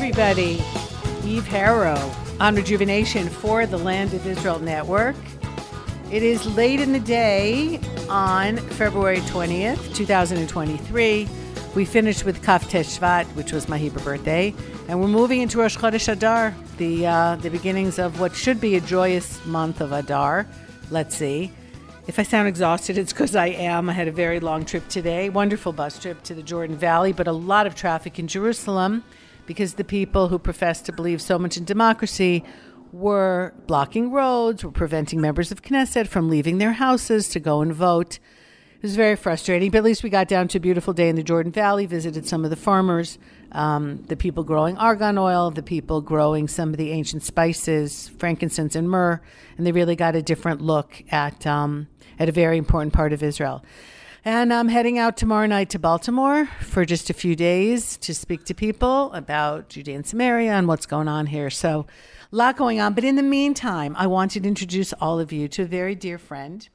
everybody. Eve Harow on Rejuvenation for the Land of Israel Network. It is late in the day on February 20th, 2023. We finished with Kaf Teshvat, which was my Hebrew birthday, and we're moving into Rosh Chodesh Adar, the, uh, the beginnings of what should be a joyous month of Adar. Let's see. If I sound exhausted, it's because I am. I had a very long trip today, wonderful bus trip to the Jordan Valley, but a lot of traffic in Jerusalem because the people who professed to believe so much in democracy were blocking roads, were preventing members of Knesset from leaving their houses to go and vote. It was very frustrating, but at least we got down to a beautiful day in the Jordan Valley, visited some of the farmers, um, the people growing argan oil, the people growing some of the ancient spices, frankincense and myrrh, and they really got a different look at, um, at a very important part of Israel. And I'm heading out tomorrow night to Baltimore for just a few days to speak to people about Judea and Samaria and what's going on here. So, a lot going on. But in the meantime, I wanted to introduce all of you to a very dear friend,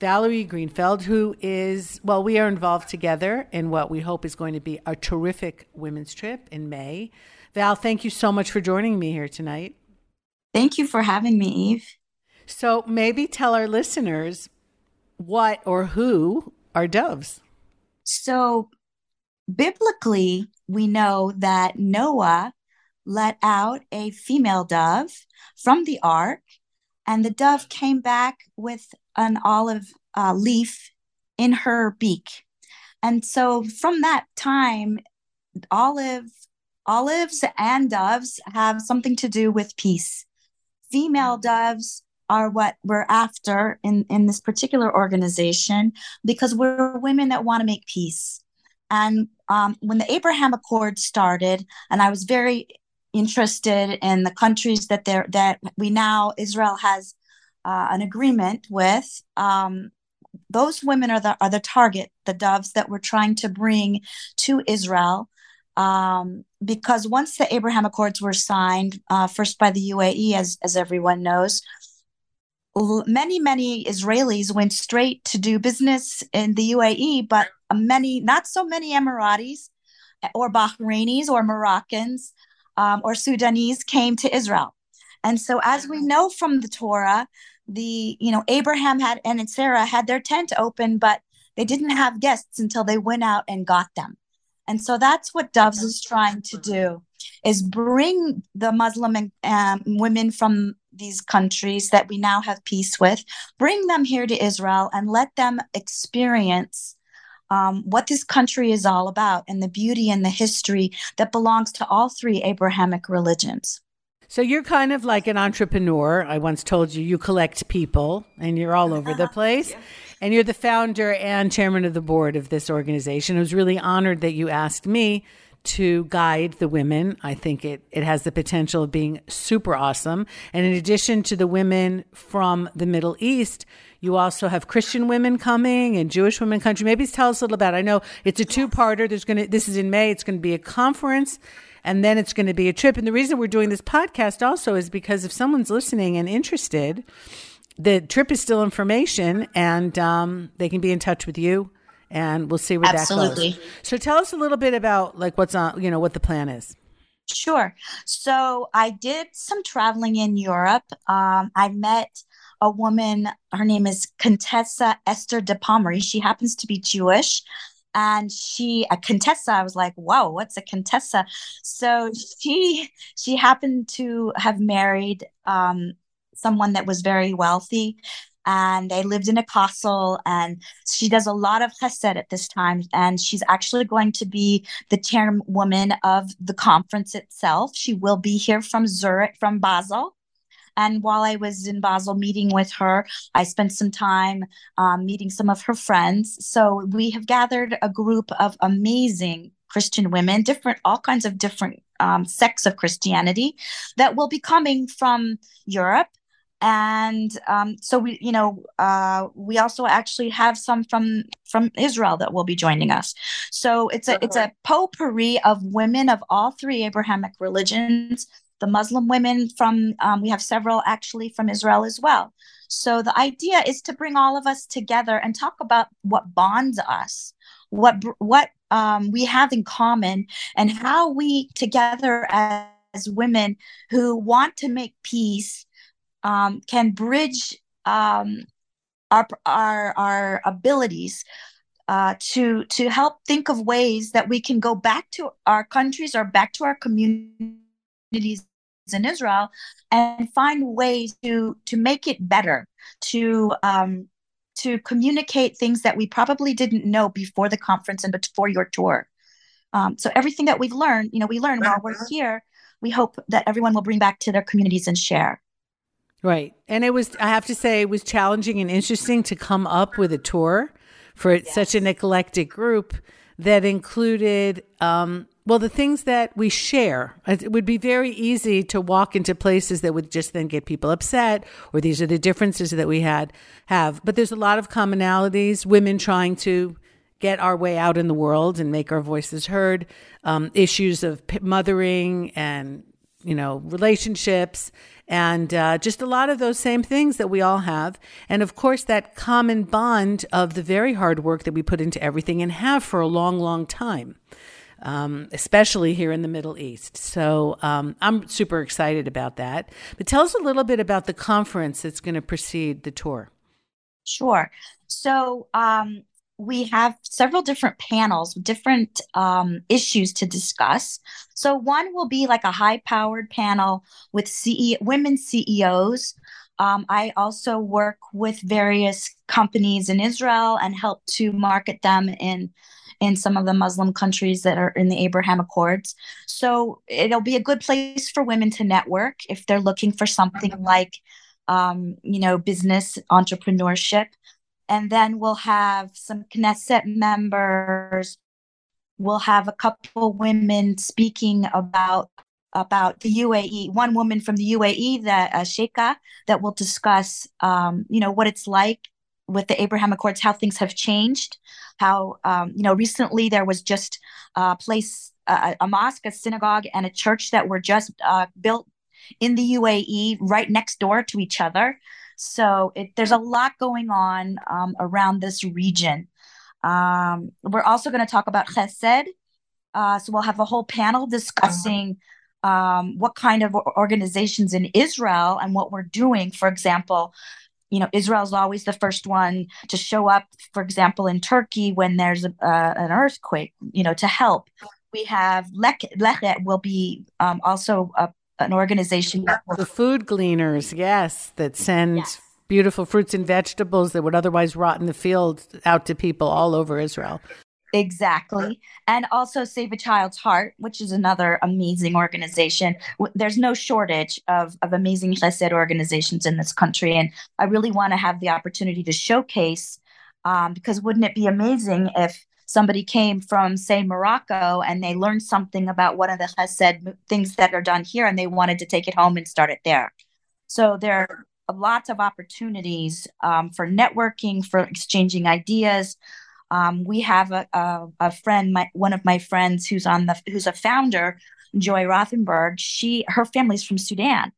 Valerie Greenfeld, who is, well, we are involved together in what we hope is going to be a terrific women's trip in May. Val, thank you so much for joining me here tonight. Thank you for having me, Eve. So, maybe tell our listeners what or who are doves? So, biblically, we know that Noah let out a female dove from the ark, and the dove came back with an olive uh, leaf in her beak. And so, from that time, olive olives and doves have something to do with peace. Female doves are what we're after in, in this particular organization because we're women that want to make peace. And um, when the Abraham Accord started, and I was very interested in the countries that there that we now Israel has uh, an agreement with. Um, those women are the are the target, the doves that we're trying to bring to Israel. Um, because once the Abraham Accords were signed, uh, first by the UAE, as as everyone knows, many many israelis went straight to do business in the uae but many not so many emiratis or bahrainis or moroccans um, or sudanese came to israel. And so as we know from the torah the you know abraham had and sarah had their tent open but they didn't have guests until they went out and got them. And so that's what doves is trying to do is bring the muslim um, women from these countries that we now have peace with, bring them here to Israel and let them experience um, what this country is all about and the beauty and the history that belongs to all three Abrahamic religions. So you're kind of like an entrepreneur. I once told you you collect people and you're all over the place. yeah. And you're the founder and chairman of the board of this organization. I was really honored that you asked me to guide the women. I think it, it has the potential of being super awesome. And in addition to the women from the Middle East, you also have Christian women coming and Jewish women country. Maybe tell us a little about. It. I know it's a two-parter. There's going to this is in May. It's going to be a conference and then it's going to be a trip. And the reason we're doing this podcast also is because if someone's listening and interested, the trip is still information and um, they can be in touch with you and we'll see where Absolutely. that goes. So tell us a little bit about like what's on, you know, what the plan is. Sure. So I did some traveling in Europe. Um, I met a woman. Her name is Contessa Esther de Pomery. She happens to be Jewish. And she, a Contessa, I was like, "Whoa, what's a Contessa?" So she, she happened to have married um, someone that was very wealthy and they lived in a castle and she does a lot of chesed at this time and she's actually going to be the chairwoman of the conference itself. She will be here from zurich from basel. And while I was in Basel meeting with her, I spent some time um, meeting some of her friends. So we have gathered a group of amazing Christian women, different, all kinds of different um, sects of Christianity that will be coming from Europe and um, so we you know uh, we also actually have some from from israel that will be joining us. So it's a uh-huh. it's a potpourri of women of all three abrahamic religions. The muslim women from um, we have several actually from israel as well. So the idea is to bring all of us together and talk about what bonds us what what um, we have in common and how we together as, as women who want to make peace um, can bridge um, our our our abilities uh, to to help think of ways that we can go back to our countries or back to our communities in Israel and find ways to to make it better to um, to communicate things that we probably didn't know before the conference and before your tour. Um, so everything that we've learned, you know, we learn while we're uh-huh. here. We hope that everyone will bring back to their communities and share. Right. And it was, I have to say, it was challenging and interesting to come up with a tour for yes. such an eclectic group that included, um, well, the things that we share. It would be very easy to walk into places that would just then get people upset, or these are the differences that we had have. But there's a lot of commonalities. Women trying to get our way out in the world and make our voices heard. Um, issues of mothering and you know relationships and uh, just a lot of those same things that we all have. And of course, that common bond of the very hard work that we put into everything and have for a long, long time. Um, especially here in the Middle East. So um, I'm super excited about that. But tell us a little bit about the conference that's going to precede the tour. Sure. So um, we have several different panels, different um, issues to discuss. So one will be like a high-powered panel with women CEOs. Um, I also work with various companies in Israel and help to market them in in some of the Muslim countries that are in the Abraham Accords. So it'll be a good place for women to network if they're looking for something like, um, you know, business entrepreneurship and then we'll have some Knesset members. We'll have a couple women speaking about about the UAE. One woman from the UAE, that uh, Sheikha, that will discuss, um, you know, what it's like with the Abraham Accords, how things have changed. How um, you know, recently there was just a place, uh, a mosque, a synagogue, and a church that were just uh, built in the UAE, right next door to each other. So it, there's a lot going on um, around this region. Um, we're also going to talk about chesed. Uh, so we'll have a whole panel discussing um, what kind of organizations in Israel and what we're doing. For example, you know, Israel is always the first one to show up, for example, in Turkey when there's a, uh, an earthquake, you know, to help. We have Leket will be um, also a an organization. The food gleaners, yes, that send yes. beautiful fruits and vegetables that would otherwise rot in the field out to people all over Israel. Exactly. And also Save a Child's Heart, which is another amazing organization. There's no shortage of, of amazing chesed organizations in this country. And I really want to have the opportunity to showcase um, because wouldn't it be amazing if somebody came from, say, Morocco, and they learned something about one of the chesed things that are done here, and they wanted to take it home and start it there. So there are lots of opportunities um, for networking, for exchanging ideas. Um, we have a, a, a friend, my, one of my friends who's on the who's a founder, Joy Rothenberg. She her family's from Sudan,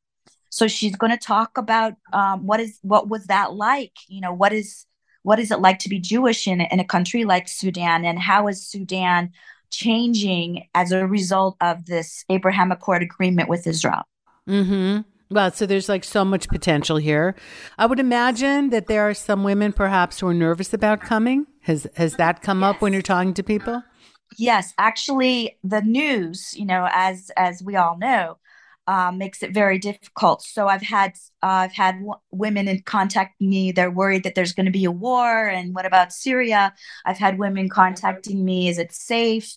so she's going to talk about um, what is what was that like. You know, what is what is it like to be Jewish in, in a country like Sudan, and how is Sudan changing as a result of this Abraham Accord agreement with Israel? Mm-hmm. Well, so there's like so much potential here. I would imagine that there are some women perhaps who are nervous about coming. Has has that come yes. up when you're talking to people? Yes, actually, the news, you know, as as we all know, uh, makes it very difficult. So I've had uh, I've had w- women in contact me. They're worried that there's going to be a war, and what about Syria? I've had women contacting me. Is it safe?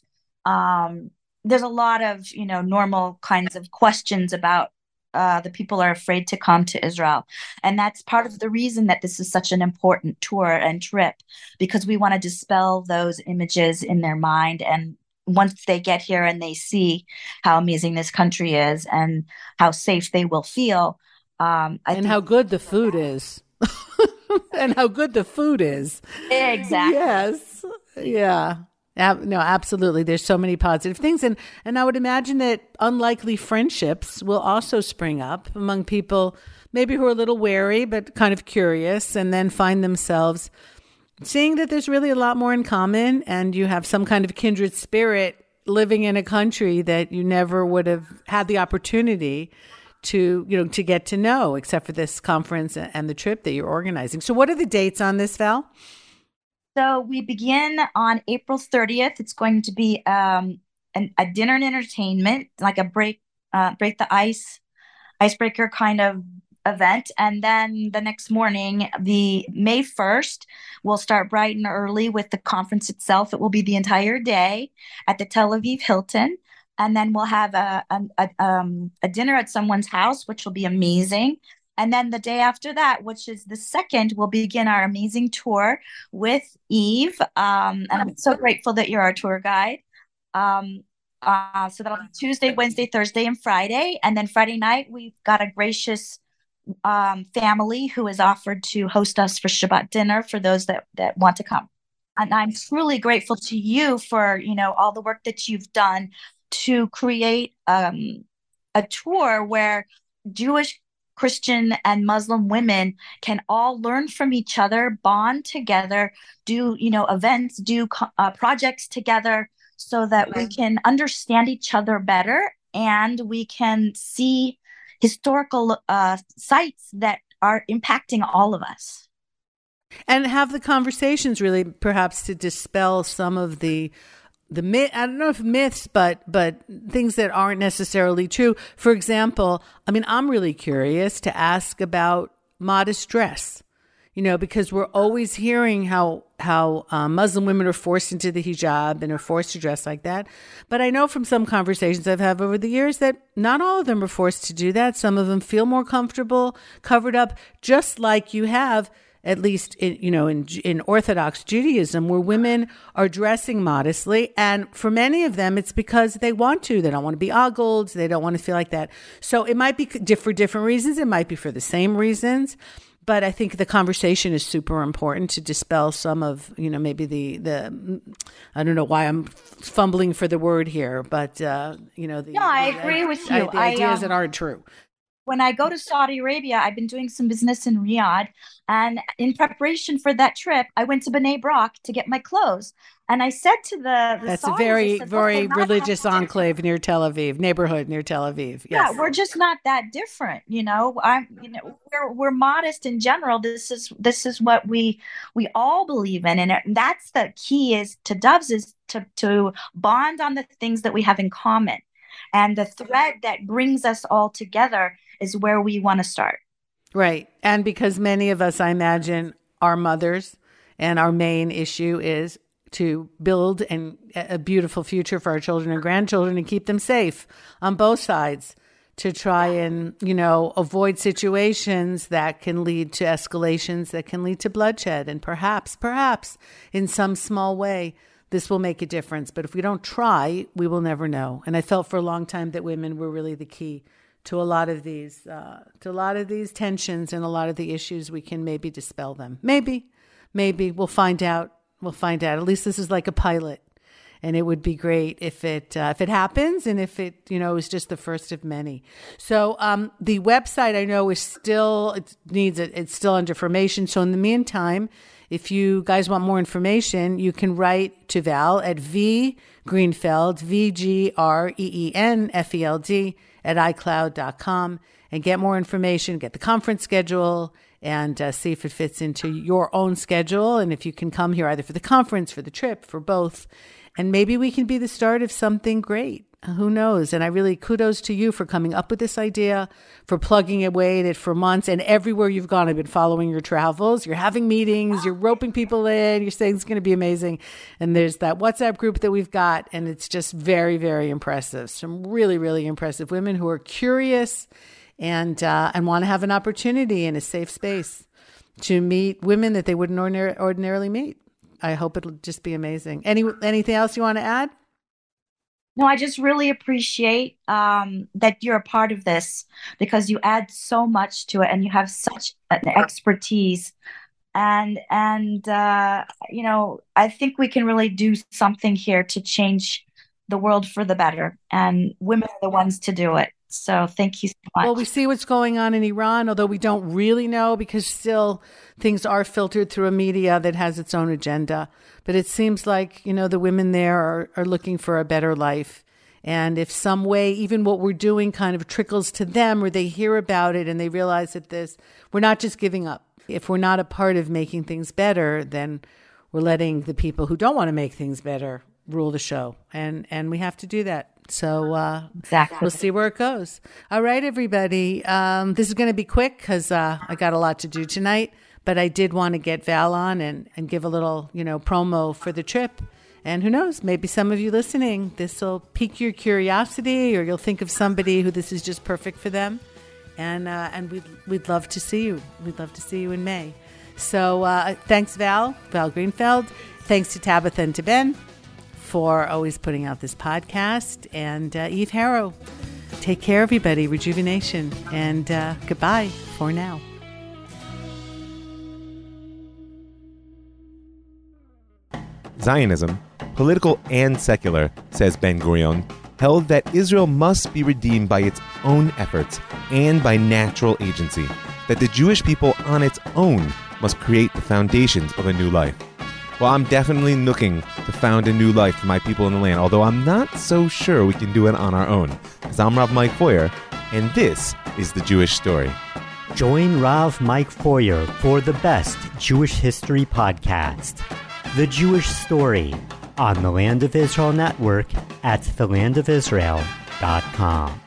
Um, there's a lot of you know normal kinds of questions about uh, the people are afraid to come to Israel. And that's part of the reason that this is such an important tour and trip, because we want to dispel those images in their mind and once they get here and they see how amazing this country is and how safe they will feel. Um, I and how good the food is. and how good the food is. Exactly. Yes. Yeah. No, absolutely. There's so many positive things, and and I would imagine that unlikely friendships will also spring up among people, maybe who are a little wary but kind of curious, and then find themselves seeing that there's really a lot more in common and you have some kind of kindred spirit living in a country that you never would have had the opportunity to you know to get to know except for this conference and the trip that you're organizing. So what are the dates on this val? So we begin on april 30th it's going to be um, an, a dinner and entertainment like a break uh, break the ice icebreaker kind of event. And then the next morning, the May 1st, we'll start bright and early with the conference itself. It will be the entire day at the Tel Aviv Hilton. And then we'll have a, a, a, um, a dinner at someone's house, which will be amazing. And then the day after that, which is the second, we'll begin our amazing tour with Eve. Um, and I'm so grateful that you're our tour guide. Um, uh, so that'll be Tuesday, Wednesday, Thursday, and Friday. And then Friday night, we've got a gracious um, family who has offered to host us for Shabbat dinner for those that that want to come. And I'm truly grateful to you for you know all the work that you've done to create um, a tour where Jewish, Christian, and Muslim women can all learn from each other, bond together, do you know events, do uh, projects together, so that we can understand each other better and we can see historical uh, sites that are impacting all of us. And have the conversations really, perhaps, to dispel some of the the myth. I don't know if myths, but but things that aren't necessarily true. For example, I mean, I'm really curious to ask about modest dress you know, because we're always hearing how how um, Muslim women are forced into the hijab and are forced to dress like that. But I know from some conversations I've had over the years that not all of them are forced to do that. Some of them feel more comfortable covered up, just like you have at least in, you know in in Orthodox Judaism, where women are dressing modestly, and for many of them, it's because they want to. They don't want to be ogled. They don't want to feel like that. So it might be for different reasons. It might be for the same reasons but I think the conversation is super important to dispel some of you know maybe the the I don't know why I'm fumbling for the word here, but uh, you know the no, I the, agree with you. the ideas I, um, that aren't true when I go to Saudi Arabia, I've been doing some business in Riyadh. And in preparation for that trip, I went to Bnei Brak to get my clothes. And I said to the, the That's Saudis, a very, said, very religious enclave near Tel Aviv, neighborhood near Tel Aviv. Yes. Yeah, we're just not that different, you know. I'm you know, we're we're modest in general. This is this is what we we all believe in. And that's the key is to doves is to to bond on the things that we have in common. And the thread that brings us all together is where we want to start. Right. And because many of us, I imagine, are mothers, and our main issue is to build an, a beautiful future for our children and grandchildren and keep them safe on both sides to try and, you know, avoid situations that can lead to escalations that can lead to bloodshed. And perhaps, perhaps in some small way, this will make a difference. But if we don't try, we will never know. And I felt for a long time that women were really the key to a lot of these uh, to a lot of these tensions and a lot of the issues we can maybe dispel them. Maybe maybe we'll find out we'll find out. At least this is like a pilot. And it would be great if it uh, if it happens and if it you know is just the first of many. So um, the website i know is still it needs it it's still under formation. So in the meantime if you guys want more information you can write to val at v greenfeld v g r e e n f e l d at iCloud.com and get more information, get the conference schedule, and uh, see if it fits into your own schedule. And if you can come here either for the conference, for the trip, for both. And maybe we can be the start of something great. Who knows? And I really kudos to you for coming up with this idea, for plugging away at it for months. And everywhere you've gone, I've been following your travels. You're having meetings, you're roping people in, you're saying it's going to be amazing. And there's that WhatsApp group that we've got, and it's just very, very impressive. Some really, really impressive women who are curious and uh, and want to have an opportunity in a safe space to meet women that they wouldn't ordinarily meet. I hope it'll just be amazing. Any anything else you want to add? No, I just really appreciate um, that you're a part of this because you add so much to it and you have such an expertise. And and uh, you know, I think we can really do something here to change the world for the better. And women are the ones to do it. So thank you so much. Well, we see what's going on in Iran, although we don't really know because still things are filtered through a media that has its own agenda. But it seems like, you know, the women there are, are looking for a better life. And if some way, even what we're doing kind of trickles to them or they hear about it and they realize that this, we're not just giving up. If we're not a part of making things better, then we're letting the people who don't want to make things better rule the show. And, and we have to do that. So uh, exactly. we'll see where it goes. All right, everybody. Um, this is going to be quick because uh, I got a lot to do tonight. But I did want to get Val on and, and give a little, you know, promo for the trip. And who knows, maybe some of you listening, this will pique your curiosity or you'll think of somebody who this is just perfect for them. And, uh, and we'd, we'd love to see you. We'd love to see you in May. So uh, thanks, Val, Val Greenfeld. Thanks to Tabitha and to Ben for always putting out this podcast. And uh, Eve Harow, take care, everybody. Rejuvenation. And uh, goodbye for now. Zionism, political and secular, says Ben Gurion, held that Israel must be redeemed by its own efforts and by natural agency, that the Jewish people on its own must create the foundations of a new life. Well, I'm definitely looking to found a new life for my people in the land, although I'm not so sure we can do it on our own. Because I'm Rav Mike Feuer, and this is the Jewish story. Join Rav Mike Feuer for the best Jewish history podcast. The Jewish Story on the Land of Israel Network at thelandofisrael.com.